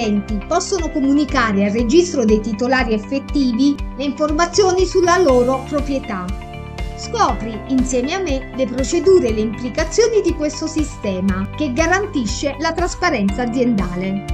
clienti possono comunicare al registro dei titolari effettivi le informazioni sulla loro proprietà. Scopri insieme a me le procedure e le implicazioni di questo sistema che garantisce la trasparenza aziendale.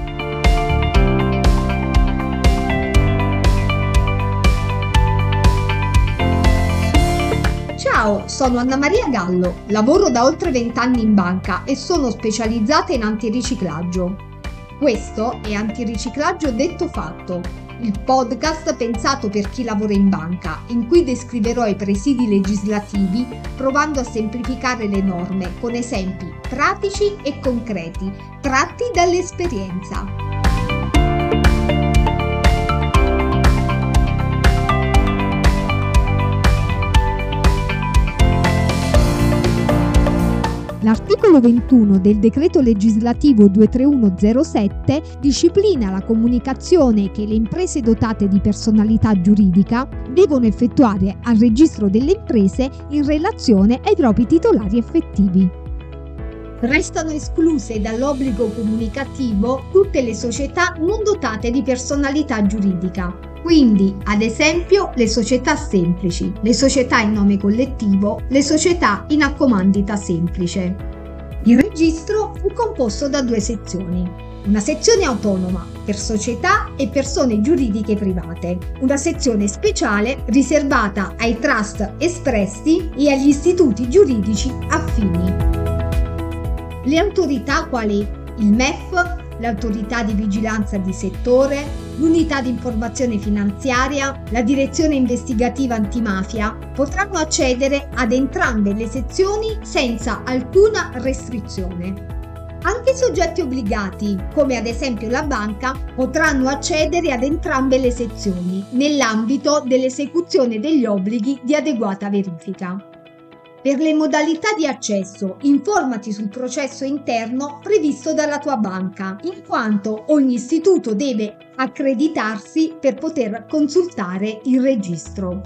Ciao, sono Anna Maria Gallo, lavoro da oltre 20 anni in banca e sono specializzata in antiriciclaggio. Questo è Antiriciclaggio detto fatto, il podcast pensato per chi lavora in banca, in cui descriverò i presidi legislativi provando a semplificare le norme con esempi pratici e concreti, tratti dall'esperienza. L'articolo 21 del decreto legislativo 23107 disciplina la comunicazione che le imprese dotate di personalità giuridica devono effettuare al registro delle imprese in relazione ai propri titolari effettivi. Restano escluse dall'obbligo comunicativo tutte le società non dotate di personalità giuridica, quindi ad esempio le società semplici, le società in nome collettivo, le società in accomandita semplice. Il registro fu composto da due sezioni. Una sezione autonoma per società e persone giuridiche private, una sezione speciale riservata ai trust espressi e agli istituti giuridici affini. Le autorità quali il MEF, l'autorità di vigilanza di settore, l'unità di informazione finanziaria, la direzione investigativa antimafia potranno accedere ad entrambe le sezioni senza alcuna restrizione. Anche i soggetti obbligati, come ad esempio la banca, potranno accedere ad entrambe le sezioni nell'ambito dell'esecuzione degli obblighi di adeguata verifica. Per le modalità di accesso, informati sul processo interno previsto dalla tua banca, in quanto ogni istituto deve accreditarsi per poter consultare il registro.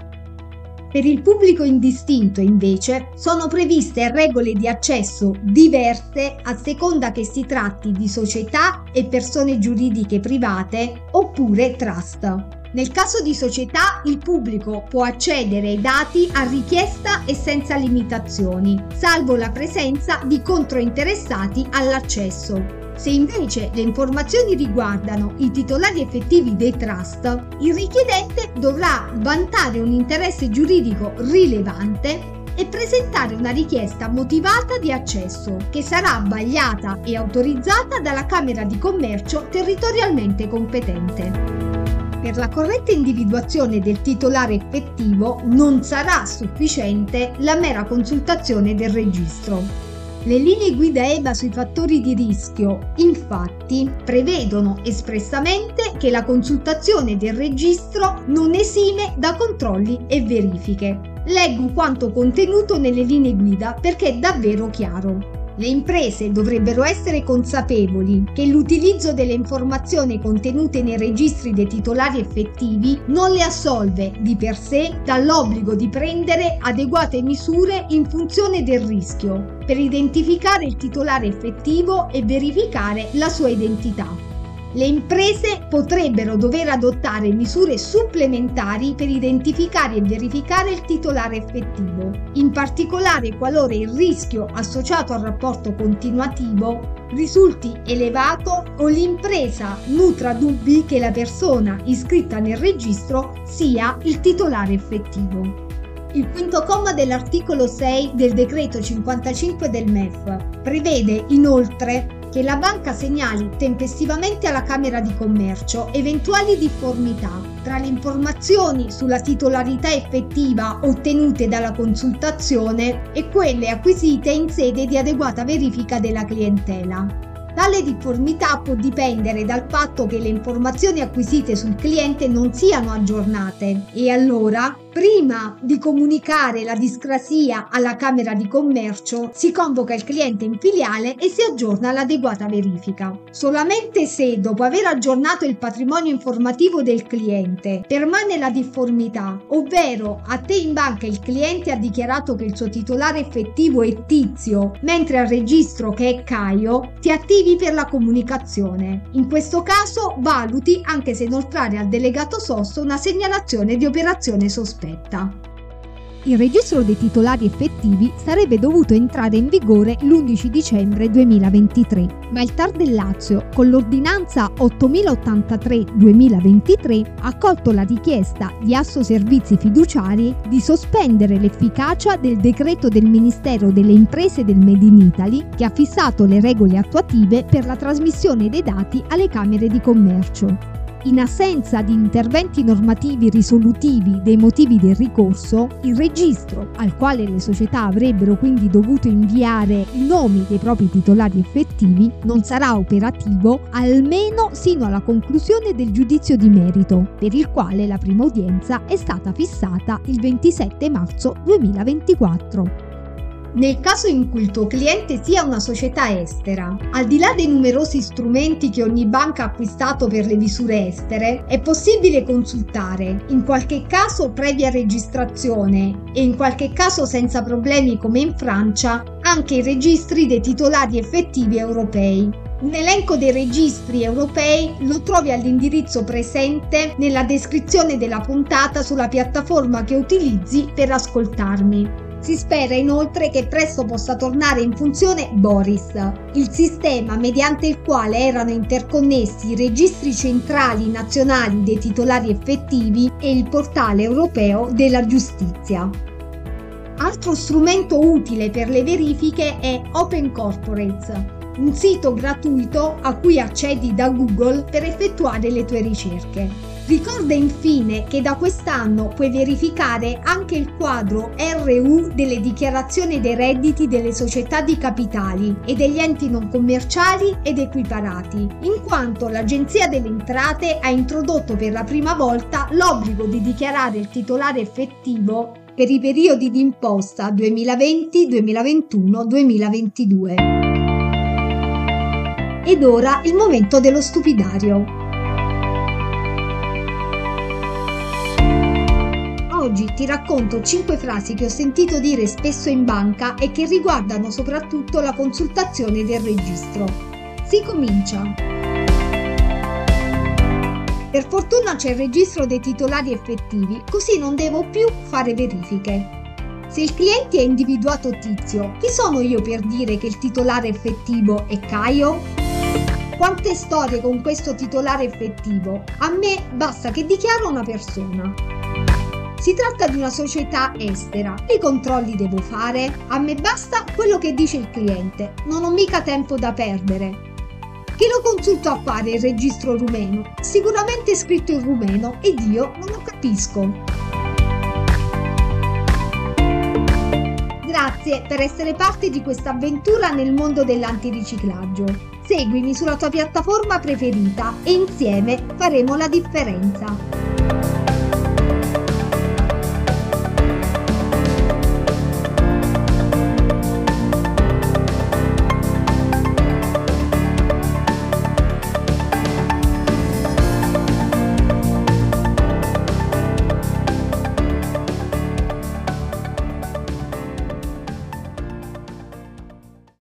Per il pubblico indistinto, invece, sono previste regole di accesso diverse a seconda che si tratti di società e persone giuridiche private oppure trust. Nel caso di società, il pubblico può accedere ai dati a richiesta e senza limitazioni, salvo la presenza di controinteressati all'accesso. Se invece le informazioni riguardano i titolari effettivi dei trust, il richiedente dovrà vantare un interesse giuridico rilevante e presentare una richiesta motivata di accesso che sarà vagliata e autorizzata dalla Camera di Commercio territorialmente competente. Per la corretta individuazione del titolare effettivo non sarà sufficiente la mera consultazione del registro. Le linee guida EBA sui fattori di rischio, infatti, prevedono espressamente che la consultazione del registro non esime da controlli e verifiche. Leggo quanto contenuto nelle linee guida perché è davvero chiaro. Le imprese dovrebbero essere consapevoli che l'utilizzo delle informazioni contenute nei registri dei titolari effettivi non le assolve di per sé dall'obbligo di prendere adeguate misure in funzione del rischio per identificare il titolare effettivo e verificare la sua identità. Le imprese potrebbero dover adottare misure supplementari per identificare e verificare il titolare effettivo, in particolare qualora il rischio associato al rapporto continuativo risulti elevato o l'impresa nutra dubbi che la persona iscritta nel registro sia il titolare effettivo. Il quinto comma dell'articolo 6 del decreto 55 del MEF prevede inoltre che la banca segnali tempestivamente alla Camera di Commercio eventuali difformità tra le informazioni sulla titolarità effettiva ottenute dalla consultazione e quelle acquisite in sede di adeguata verifica della clientela. Tale difformità può dipendere dal fatto che le informazioni acquisite sul cliente non siano aggiornate e allora Prima di comunicare la discrasia alla Camera di Commercio, si convoca il cliente in filiale e si aggiorna l'adeguata verifica. Solamente se, dopo aver aggiornato il patrimonio informativo del cliente, permane la difformità, ovvero a te in banca il cliente ha dichiarato che il suo titolare effettivo è Tizio, mentre al registro che è Caio, ti attivi per la comunicazione. In questo caso valuti anche se inoltrare al delegato sosto una segnalazione di operazione sospetta aspetta. Il registro dei titolari effettivi sarebbe dovuto entrare in vigore l'11 dicembre 2023, ma il TAR del Lazio, con l'ordinanza 8083-2023, ha accolto la richiesta di Asso Servizi Fiduciari di sospendere l'efficacia del decreto del Ministero delle Imprese del Made in Italy che ha fissato le regole attuative per la trasmissione dei dati alle Camere di Commercio. In assenza di interventi normativi risolutivi dei motivi del ricorso, il registro, al quale le società avrebbero quindi dovuto inviare i nomi dei propri titolari effettivi, non sarà operativo almeno sino alla conclusione del giudizio di merito, per il quale la prima udienza è stata fissata il 27 marzo 2024. Nel caso in cui il tuo cliente sia una società estera, al di là dei numerosi strumenti che ogni banca ha acquistato per le misure estere, è possibile consultare, in qualche caso previa registrazione e in qualche caso senza problemi come in Francia, anche i registri dei titolari effettivi europei. Un elenco dei registri europei lo trovi all'indirizzo presente nella descrizione della puntata sulla piattaforma che utilizzi per ascoltarmi. Si spera inoltre che presto possa tornare in funzione Boris, il sistema mediante il quale erano interconnessi i registri centrali nazionali dei titolari effettivi e il portale europeo della giustizia. Altro strumento utile per le verifiche è Open Corporates, un sito gratuito a cui accedi da Google per effettuare le tue ricerche. Ricorda infine che da quest'anno puoi verificare anche il quadro RU delle dichiarazioni dei redditi delle società di capitali e degli enti non commerciali ed equiparati, in quanto l'Agenzia delle Entrate ha introdotto per la prima volta l'obbligo di dichiarare il titolare effettivo per i periodi di imposta 2020, 2021, 2022. Ed ora il momento dello stupidario. Oggi ti racconto 5 frasi che ho sentito dire spesso in banca e che riguardano soprattutto la consultazione del registro. Si comincia! Per fortuna c'è il registro dei titolari effettivi, così non devo più fare verifiche. Se il cliente ha individuato Tizio, chi sono io per dire che il titolare effettivo è Caio? Quante storie con questo titolare effettivo? A me basta che dichiaro una persona. Si tratta di una società estera. Che controlli devo fare? A me basta quello che dice il cliente. Non ho mica tempo da perdere. Che lo consulto a fare il registro rumeno? Sicuramente è scritto in rumeno ed io non lo capisco. Grazie per essere parte di questa avventura nel mondo dell'antiriciclaggio. Seguimi sulla tua piattaforma preferita e insieme faremo la differenza.